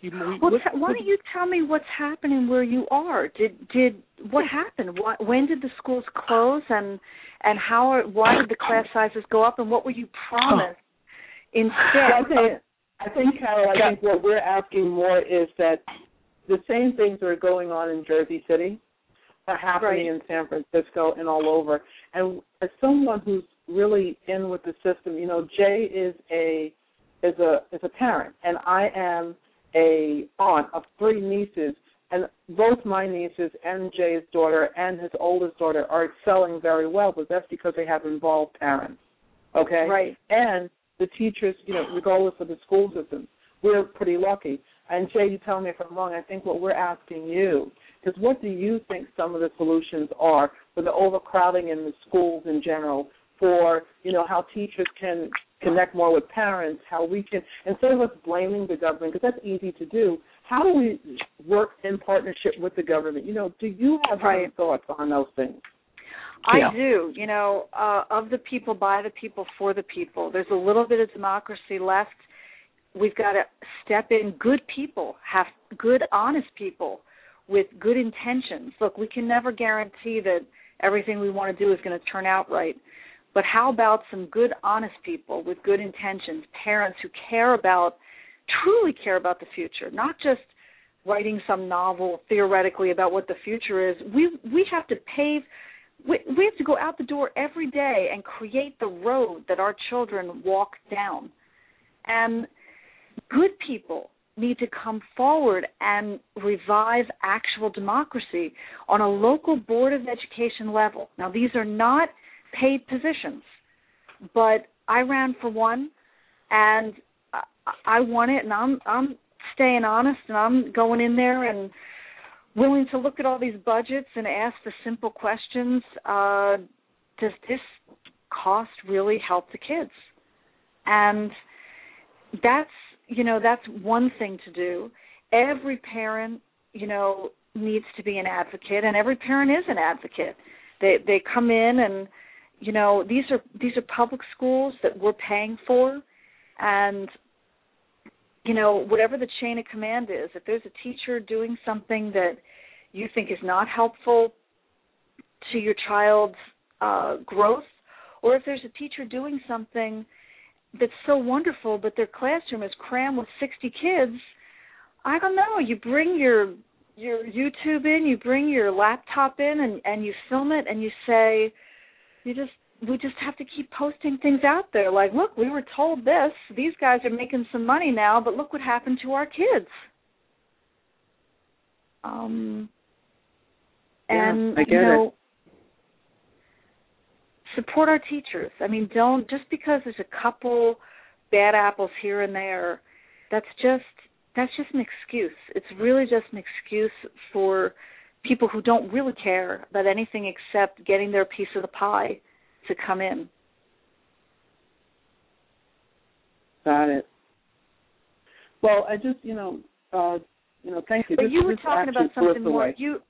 You, we, Well, what- t- why don't you tell me what's happening where you are? Did did what happened? What, when did the schools close, and and how? Are, why did the class sizes go up, and what were you promised Well, I think, I think, Carol, I think what we're asking more is that the same things are going on in Jersey City are happening Right. in San Francisco and all over. And as someone who's really in with the system, you know, Jay is a is a is a parent, and I am a aunt of three nieces, and both my nieces and Jay's daughter and his oldest daughter are excelling very well, but that's because they have involved parents. Okay, Right. and the teachers, you know, regardless of the school system, we're pretty lucky. And Jay, you tell me if I'm wrong. I think what we're asking you is, what do you think some of the solutions are for the overcrowding in the schools in general for you know how teachers can connect more with parents, how we can instead of us blaming the government because that's easy to do. How do we work in partnership with the government? You know, do you have Right. any thoughts on those things? I Yeah. do. You know, uh, of the people, by the people, for the people. There's a little bit of democracy left. We've got to step in. Good people have good, honest people with good intentions. Look, we can never guarantee that everything we want to do is going to turn out right. But how about some good, honest people with good intentions, parents who care about, truly care about the future, not just writing some novel theoretically about what the future is. We we have to pave we, we have to go out the door every day and create the road that our children walk down. And good people need to come forward and revive actual democracy on a local board of education level. Now, these are not paid positions, but I ran for one, and I, won it, and I'm I'm staying honest, and I'm going in there and willing to look at all these budgets and ask the simple questions uh does this cost really help the kids and that's you know that's one thing to do. Every parent you know needs to be an advocate and every parent is an advocate. They they come in and you know these are these are public schools that we're paying for and you know whatever the chain of command is if there's a teacher doing something that you think is not helpful to your child's uh growth or if there's a teacher doing something that's so wonderful but their classroom is crammed with 60 kids. I don't know. You bring your your youtube in you bring your laptop in and and you film it and you say you just we just have to keep posting things out there. Like look we were told this. These guys are making some money now but look what happened to our kids. Um Yeah, and I get you it. Support our teachers i mean don't just because there's a couple bad apples here and there that's just that's just an excuse it's really just an excuse for people who don't really care about anything except getting their piece of the pie to come in Got it. Well, I just you know uh you know thank you. but This- you were talking about actually blew us something more you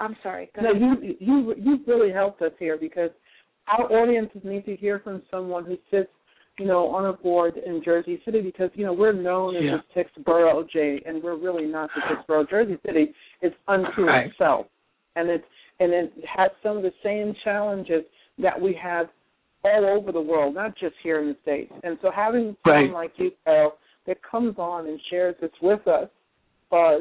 i'm sorry go No, ahead. you you you've really helped us here because our audiences need to hear from someone who sits, you know, on a board in Jersey City because you know we're known Yeah. as the Sixth Borough Jay, and we're really not the Sixth Borough. Jersey City is unto Right. itself, and it's and it has some of the same challenges that we have all over the world, not just here in the states. And so having someone Right. like you, Carol, that comes on and shares this with us, uh,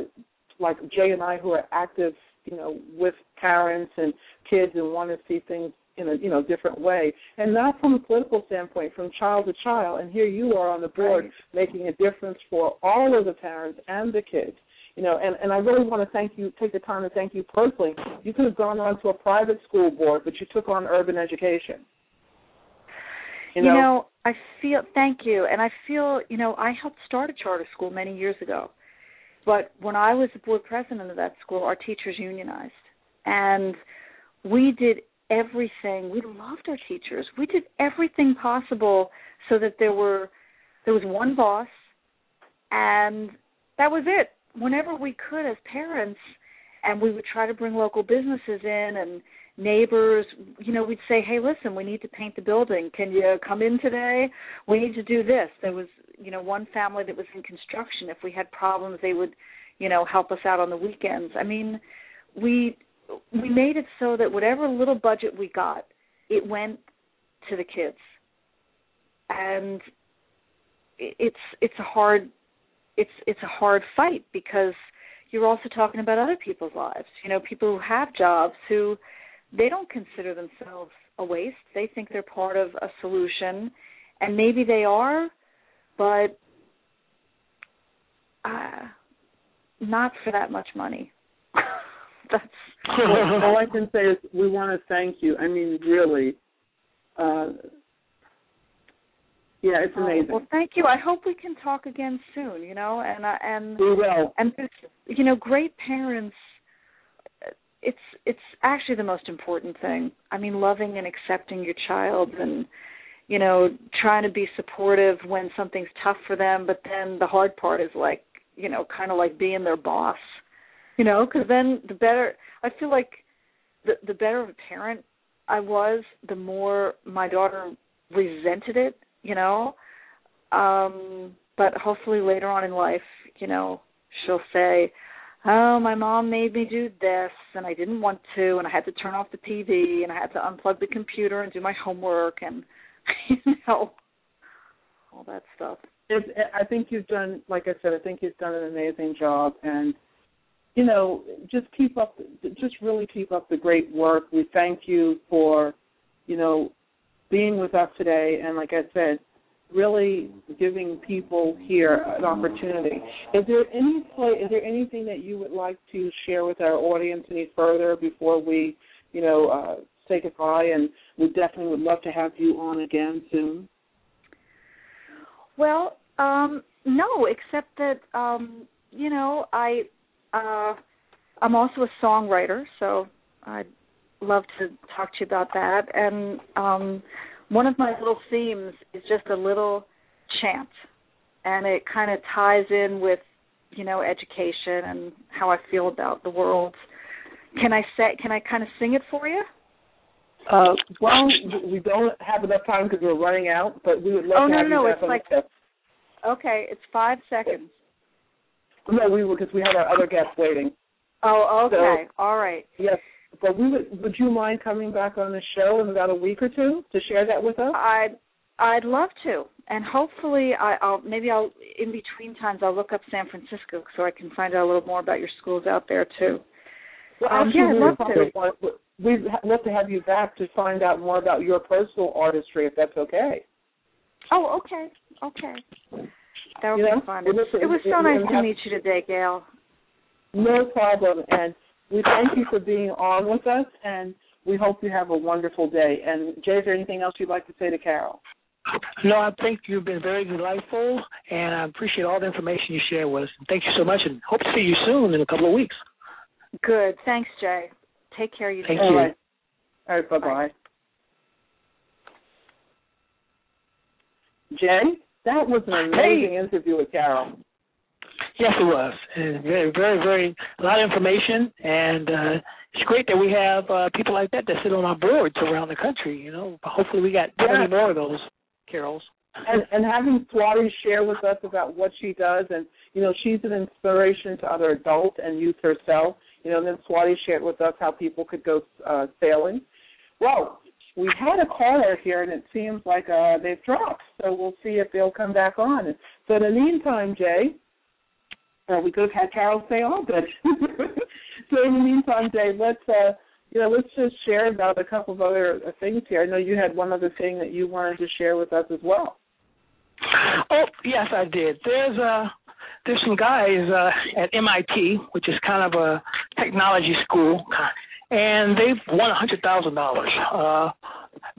like Jay and I, who are active, you know, with parents and kids and want to see things in a you know different way, and not from a political standpoint, from child to child. And here you are on the board Right. making a difference for all of the parents and the kids. You know, and, and I really want to thank you, take the time to thank you personally. You could have gone on to a private school board, but you took on urban education. You know, I feel thank you, and I feel you know I helped start a charter school many years ago, but when I was the board president of that school, our teachers unionized, and we did everything. We loved our teachers. We did everything possible so that there were there was one boss, and that was it. Whenever we could, as parents, and we would try to bring local businesses in and neighbors you know we'd say hey listen we need to paint the building can you come in today we need to do this there was you know one family that was in construction if we had problems they would you know help us out on the weekends i mean we we made it so that whatever little budget we got it went to the kids. And it's it's a hard it's it's a hard fight because you're also talking about other people's lives you know people who have jobs who they don't consider themselves a waste. They think they're part of a solution and maybe they are but uh not for that much money that's all I can say is we want to thank you. I mean, really. Uh, yeah, it's Oh, amazing. well, thank you. I hope we can talk again soon. You know, and uh, and we will. and you know great parents. it's it's actually the most important thing. I mean, loving and accepting your child and you know, trying to be supportive when something's tough for them, but then the hard part is like, you know, kind of like being their boss. You know, cuz then the better I feel like the the better of a parent I was, the more my daughter resented it, you know. Um but hopefully later on in life, you know, she'll say, "Oh, my mom made me do this, and I didn't want to, and I had to turn off the TV, and I had to unplug the computer and do my homework, and *laughs* you know, all that stuff." It's, I think you've done, like I said, I think you've done an amazing job, and you know, just keep up, just really keep up the great work. We thank you for, you know, being with us today, and like I said, really giving people here an opportunity. Is there any play? Is there anything that you would like to share with our audience any further before we, you know, uh, say goodbye? And we definitely would love to have you on again soon. Well, um, no, except that um, you know I uh, I'm also a songwriter, so I'd love to talk to you about that. And um, one of my little themes is just a little chant, and it kind of ties in with you know education and how I feel about the world. Can I say? Can I kind of sing it for you? Uh, well, we don't have enough time because we're running out, but we would love oh, to have no, you no, it's like. Okay, it's five seconds. No, we will because we have our other guests waiting. Oh, okay, So- all right. Yes, but we would. Would you mind coming back on the show in about a week or two to share that with us? I'd I'd love to, and hopefully I, I'll maybe I'll in between times I'll look up San Francisco so I can find out a little more about your schools out there too. Well, Um, yeah, I'd love to. want- We'd love to have you back to find out more about your personal artistry, if that's okay. Oh, okay, okay. That would You know, be fun. well, listen, it was so it- nice to meet you today, Gail. No problem. And we thank you for being on with us, and we hope you have a wonderful day. And Jay, is there anything else you'd like to say to Carol? No, I think you've been very delightful, and I appreciate all the information you share with us. Thank you so much, and hope to see you soon in a couple of weeks. Good. Thanks, Jay. Take care, you. Thank too. you. All right. All right. Bye bye. Jay, that was an amazing interview with Carol. Yes, it was. And very, very, very a lot of information, and uh, it's great that we have uh, people like that that sit on our boards around the country. You know, hopefully we got Yeah. many more of those carols. and and having Swati share with us about what she does, and you know, she's an inspiration to other adults and youth herself. You know, and then Swati shared with us how people could go uh, sailing. Well, we had a caller here, and it seems like uh, they've dropped. So we'll see if they'll come back on. So in the meantime, Jay, uh, we could have had Carol say all good. *laughs* so in the meantime, Jay, let's uh, you know, let's just share about a couple of other things here. I know you had one other thing that you wanted to share with us as well. Oh, yes, I did. There's uh there's some guys uh at MIT, which is kind of a technology school, and they've won a hundred thousand dollars. Uh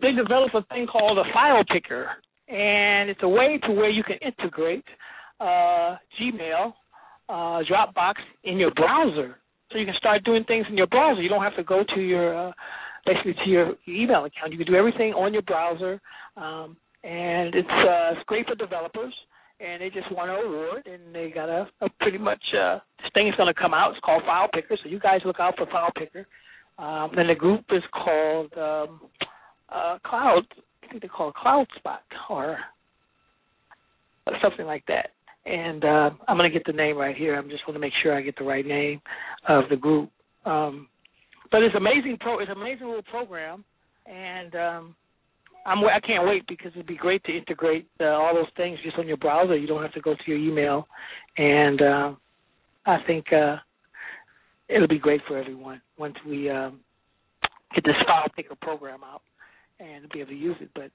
they developed a thing called a file picker and it's a way to where you can integrate uh Gmail, uh Dropbox in your browser. So you can start doing things in your browser. You don't have to go to your uh basically to your email account. You can do everything on your browser. Um and it's uh, it's great for developers. And they just won an award, and they got a, a pretty much uh, this thing is going to come out. It's called File Picker, so you guys look out for File Picker. Um, and the group is called um, uh, Cloud. I think they call it Cloud Spot or something like that. And uh, I'm going to get the name right here. I'm just going to make sure I get the right name of the group. Um, but it's amazing pro. It's an amazing little program, and um, I'm I can't wait because it'd be great to integrate uh, all those things just on your browser. You don't have to go to your email, and uh, I think uh, it'll be great for everyone once we um, get this file picker program out and be able to use it. But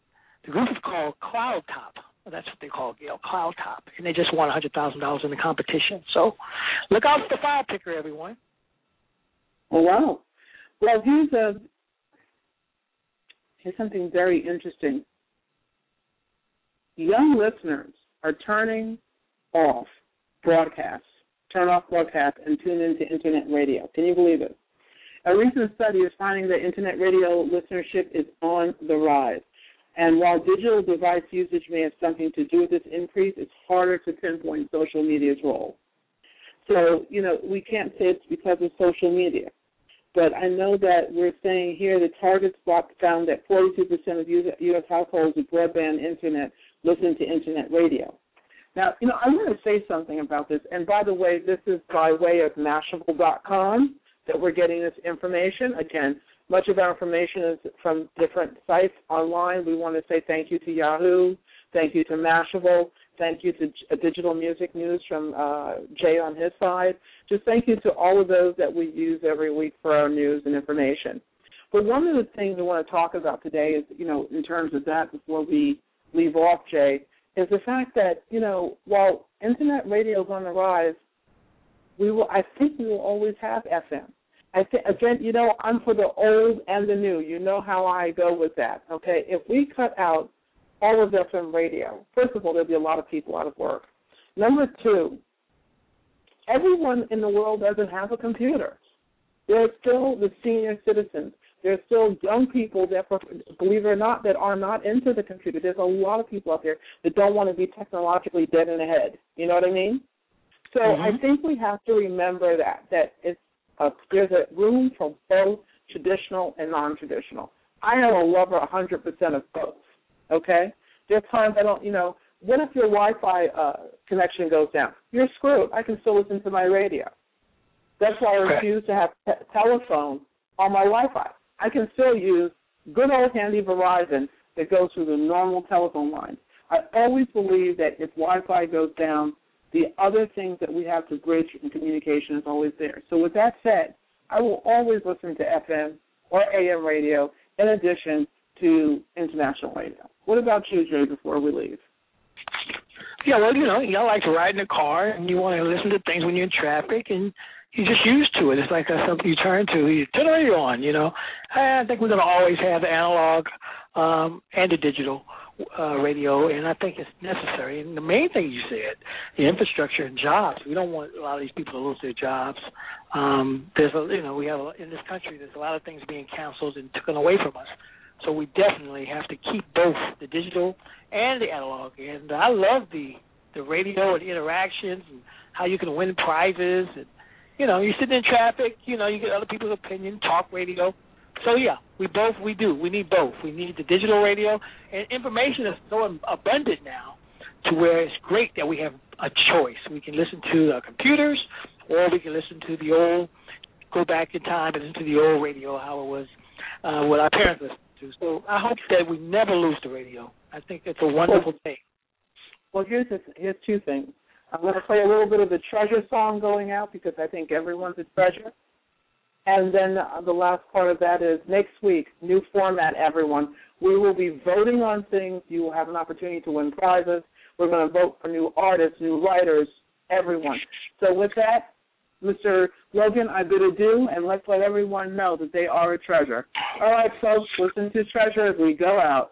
the group is called Cloud Top. Well, that's what they call it, Gail, Cloud Top, and they just won hundred thousand dollars in the competition. So look out for the file picker, everyone. Oh wow! Well, here's a here's something very interesting. Young listeners are turning off broadcasts, turn off broadcasts, and tune into internet radio. Can you believe it? A recent study is finding that internet radio listenership is on the rise. And while digital device usage may have something to do with this increase, it's harder to pinpoint social media's role. So, you know, we can't say it's because of social media. But I know that we're saying here the TargetSpot found that 42% of U.S. households with broadband internet listen to internet radio. Now, you know, I want to say something about this. And by the way, this is by way of Mashable.com that we're getting this information. Again, much of our information is from different sites online. We want to say thank you to Yahoo, thank you to Mashable, thank you to Digital Music News from uh, Jay on his side. Just thank you to all of those that we use every week for our news and information. But one of the things we want to talk about today is, you know, in terms of that, before we leave off, Jay, is the fact that, you know, while internet radio is on the rise, we will, I think we will always have FM. I think again, you know, I'm for the old and the new. You know how I go with that. Okay, if we cut out all of FM radio, first of all, there'll be a lot of people out of work. Number two, everyone in the world doesn't have a computer. There are still the senior citizens. There are still young people that, believe it or not, that are not into the computer. There's a lot of people out there that don't want to be technologically dead in the head. You know what I mean? So mm-hmm. I think we have to remember that that it's uh, there's a room for both traditional and non-traditional. I am a lover 100% of both. Okay, there's times I don't, you know, what if your Wi-Fi uh, connection goes down? You're screwed. I can still listen to my radio. That's why I refuse to have te- telephone on my Wi-Fi. I can still use good old handy Verizon that goes through the normal telephone line. I always believe that if Wi-Fi goes down, the other things that we have to bridge in communication is always there. So with that said, I will always listen to FM or AM radio in addition to international radio. What about you, Jay, before we leave? Yeah, well, you know, y'all like to ride in the car and you want to listen to things when you're in traffic and you're just used to it. It's like uh, something you turn to. You turn the radio on, you know. I think we're going to always have the analog um, and the digital uh, radio, and I think it's necessary. And the main thing you said, the infrastructure and jobs. We don't want a lot of these people to lose their jobs. Um, there's a, you know, we have a, in this country. There's a lot of things being canceled and taken away from us. So we definitely have to keep both the digital and the analog. And I love the the radio and interactions and how you can win prizes and you know you sit in traffic. You know you get other people's opinion. Talk radio so yeah, we both we do. We need both. We need the digital radio, and information is so abundant now, to where it's great that we have a choice. We can listen to the computers, or we can listen to the old, go back in time and listen to the old radio, how it was, uh, what our parents listened to. So I hope that we never lose the radio. I think it's a wonderful thing. Well, here's this, here's two things. I'm going to play a little bit of the treasure song going out because I think everyone's a treasure. And then uh, the last part of that is next week, new format, everyone. We will be voting on things. You will have an opportunity to win prizes. We're going to vote for new artists, new writers, everyone. So with that, Mr. Logan, I bid adieu, and let's let everyone know that they are a treasure. All right, folks, listen to Treasure as we go out.